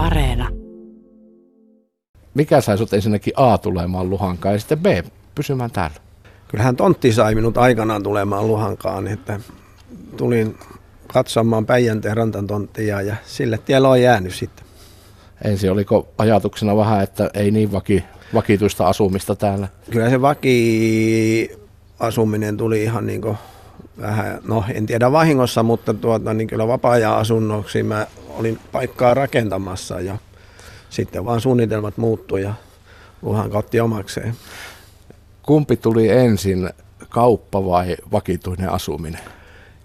Areena. Mikä sai sut ensinnäkin A tulemaan Luhankaan ja sitten B pysymään täällä? Kyllähän tontti sai minut aikanaan tulemaan Luhankaan, että tulin katsomaan Päijänteen rantantonttia ja sille tiellä on jäänyt sitten. Ensin oliko ajatuksena vähän, että ei niin vaki, vakituista asumista täällä? Kyllä se vaki asuminen tuli ihan niin kuin vähän, no en tiedä vahingossa, mutta tuota, niin kyllä vapaa-ajan asunnoksi mä olin paikkaa rakentamassa ja sitten vaan suunnitelmat muuttui ja Luhan otti omakseen. Kumpi tuli ensin, kauppa vai vakituinen asuminen?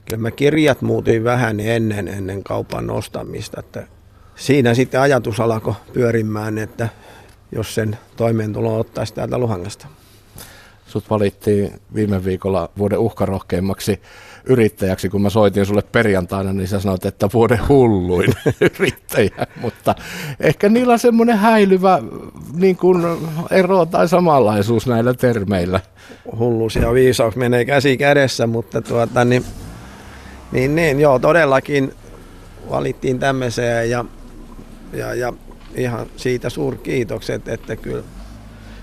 Kyllä mä kirjat muutin vähän ennen, ennen kaupan ostamista, että siinä sitten ajatus alkoi pyörimään, että jos sen toimeentulo ottaisi täältä Luhangasta. Sut valittiin viime viikolla vuoden uhkarohkeimmaksi yrittäjäksi, kun mä soitin sulle perjantaina, niin sä sanoit, että vuoden hulluin yrittäjä, mutta ehkä niillä on semmoinen häilyvä niin kuin ero tai samanlaisuus näillä termeillä. Hulluus ja viisaus menee käsi kädessä, mutta tuota, niin, niin, niin, joo, todellakin valittiin tämmöiseen ja, ja, ja ihan siitä suurkiitokset, että kyllä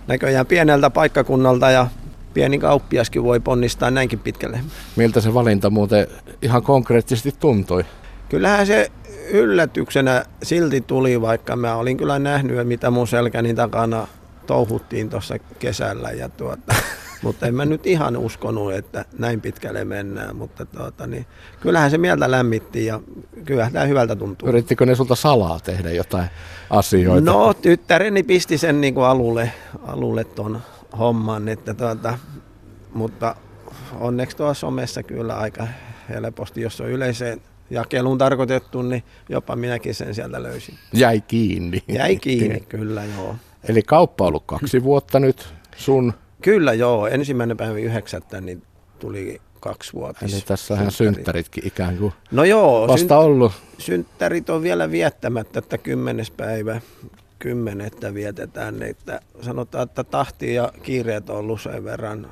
näköjään pieneltä paikkakunnalta ja pieni kauppiaskin voi ponnistaa näinkin pitkälle. Miltä se valinta muuten ihan konkreettisesti tuntui? Kyllähän se yllätyksenä silti tuli, vaikka mä olin kyllä nähnyt, mitä mun selkäni takana touhuttiin tuossa kesällä. Ja tuota, mutta en mä nyt ihan uskonut, että näin pitkälle mennään, mutta tuota, niin, kyllähän se mieltä lämmitti ja kyllä tämä hyvältä tuntuu. Yrittikö ne sulta salaa tehdä jotain asioita? No tyttäreni pisti sen niin kuin alulle, alulle ton homman, että tuota, mutta onneksi tuossa somessa kyllä aika helposti, jos on yleiseen jakeluun tarkoitettu, niin jopa minäkin sen sieltä löysin. Jäi kiinni. Jäi kiinni, kyllä joo. Eli kauppa on ollut kaksi vuotta nyt sun? Kyllä joo, ensimmäinen päivä yhdeksättä niin tuli kaksi vuotta. Eli tässä on synttäritkin ikään kuin no joo, vasta synt- ollut. Synttärit on vielä viettämättä, että kymmenes päivä kymmenettä vietetään, että sanotaan, että tahti ja kiireet on ollut sen verran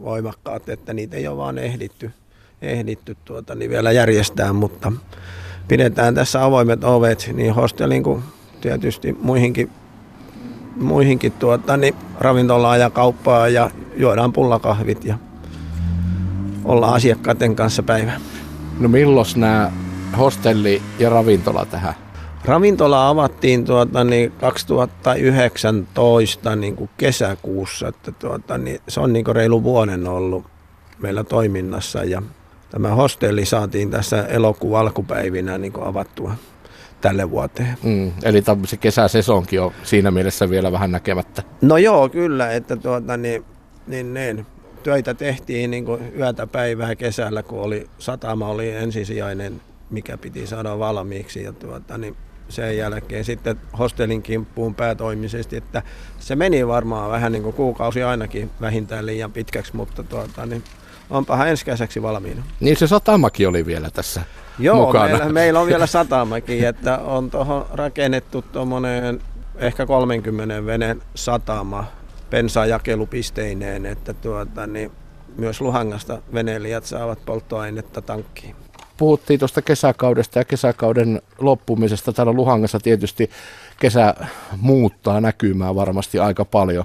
voimakkaat, että niitä ei ole vaan ehditty, ehditty tuota, niin vielä järjestää, mutta pidetään tässä avoimet ovet niin hostelin kuin tietysti muihinkin, muihinkin tuota, niin ravintolaan ja kauppaa ja juodaan pullakahvit ja ollaan asiakkaiden kanssa päivä. No milloin nämä hostelli ja ravintola tähän Ravintola avattiin tuota, niin 2019 niin kuin kesäkuussa, että tuota, niin se on niin kuin reilu vuoden ollut meillä toiminnassa ja tämä hostelli saatiin tässä elokuun alkupäivinä niin kuin avattua tälle vuoteen. Mm, eli se kesäsesonkin on siinä mielessä vielä vähän näkemättä. No joo, kyllä, että tuota, niin, niin, niin, töitä tehtiin niin kuin yötä päivää kesällä, kun oli satama oli ensisijainen, mikä piti saada valmiiksi. Ja tuota, niin sen jälkeen sitten hostelin kimppuun päätoimisesti, että se meni varmaan vähän niin kuin kuukausi ainakin vähintään liian pitkäksi, mutta tuota, niin onpahan ensi kesäksi valmiina. Niin se satamakin oli vielä tässä Joo, mukana. Meillä, meillä on vielä satamakin, että on tuohon rakennettu tuommoinen ehkä 30 veneen satama pensajakelupisteineen, että tuota, niin myös Luhangasta veneilijät saavat polttoainetta tankkiin puhuttiin tuosta kesäkaudesta ja kesäkauden loppumisesta. Täällä Luhangassa tietysti kesä muuttaa näkymää varmasti aika paljon.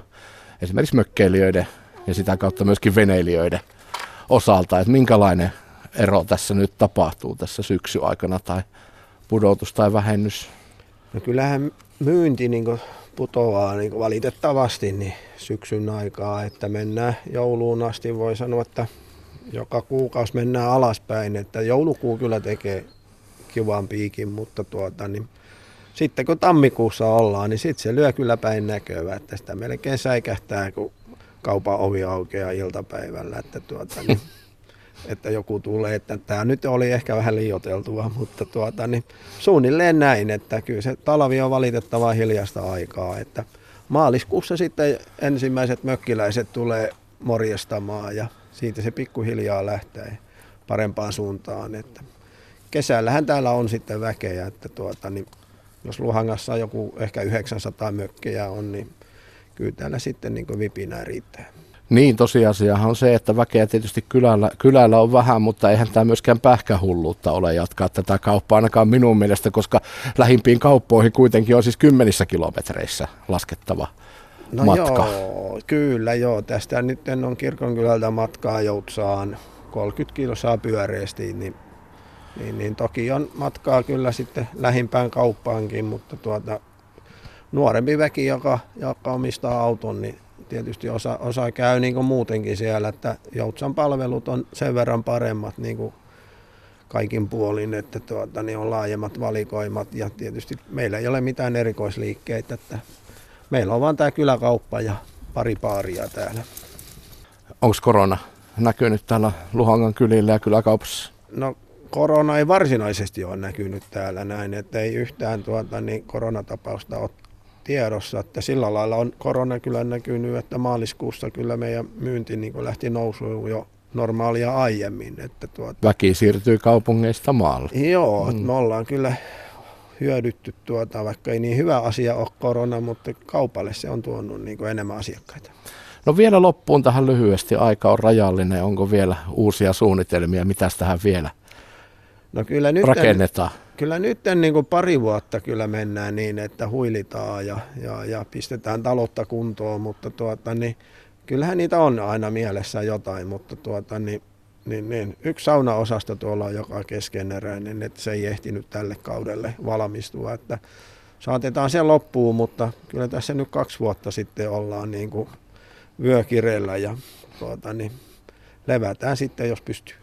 Esimerkiksi mökkeilijöiden ja sitä kautta myöskin veneilijöiden osalta. Että minkälainen ero tässä nyt tapahtuu tässä syksy aikana tai pudotus tai vähennys? No kyllähän myynti niin putoaa niin valitettavasti niin syksyn aikaa, että mennään jouluun asti. Voi sanoa, että joka kuukausi mennään alaspäin, että joulukuu kyllä tekee kivan piikin, mutta tuota, niin sitten kun tammikuussa ollaan, niin sitten se lyö kyllä päin näköä, että sitä melkein säikähtää, kun kaupan ovi aukeaa iltapäivällä, että, tuota, niin, että joku tulee, että tämä nyt oli ehkä vähän liioteltua, mutta tuota, niin suunnilleen näin, että kyllä se talvi on valitettavaa hiljasta aikaa, että maaliskuussa sitten ensimmäiset mökkiläiset tulee morjestamaan ja siitä se pikkuhiljaa lähtee parempaan suuntaan. Että kesällähän täällä on sitten väkeä, että tuota, niin jos Luhangassa joku ehkä 900 mökkejä on, niin kyllä täällä sitten niin vipinää riittää. Niin, tosiasiahan on se, että väkeä tietysti kylällä, kylällä on vähän, mutta eihän tämä myöskään pähkähulluutta ole jatkaa tätä kauppaa, ainakaan minun mielestä, koska lähimpiin kauppoihin kuitenkin on siis kymmenissä kilometreissä laskettava no matka. Joo, kyllä joo. Tästä nyt on kirkonkylältä matkaa Joutsaan 30 kilosaa pyöreästi, niin, niin, niin, toki on matkaa kyllä sitten lähimpään kauppaankin, mutta tuota, nuorempi väki, joka, joka omistaa auton, niin tietysti osa, osa käy niin kuin muutenkin siellä, että Joutsan palvelut on sen verran paremmat niin kuin kaikin puolin, että tuota, niin on laajemmat valikoimat ja tietysti meillä ei ole mitään erikoisliikkeitä, että meillä on vain tämä kyläkauppa ja pari paaria täällä. Onko korona näkynyt täällä Luhangan kylillä ja kyläkaupassa? No korona ei varsinaisesti ole näkynyt täällä näin, että ei yhtään tuota, niin koronatapausta ole tiedossa, että sillä lailla on korona kyllä näkynyt, että maaliskuussa kyllä meidän myynti niin lähti nousuun jo normaalia aiemmin. Että tuota, Väki siirtyy kaupungeista maalle. Joo, mm. me ollaan kyllä hyödytty, tuota, vaikka ei niin hyvä asia ole korona, mutta kaupalle se on tuonut niin enemmän asiakkaita. No vielä loppuun tähän lyhyesti, aika on rajallinen, onko vielä uusia suunnitelmia, mitä tähän vielä no kyllä nyt rakennetaan? kyllä nyt niin kuin pari vuotta kyllä mennään niin, että huilitaan ja, ja, ja pistetään taloutta kuntoon, mutta tuota, niin, kyllähän niitä on aina mielessä jotain, mutta tuota, niin, niin, niin, yksi saunaosasto tuolla on joka keskeneräinen, että se ei ehtinyt tälle kaudelle valmistua, että saatetaan se loppuun, mutta kyllä tässä nyt kaksi vuotta sitten ollaan niin kuin vyökireellä ja tuota, niin levätään sitten, jos pystyy.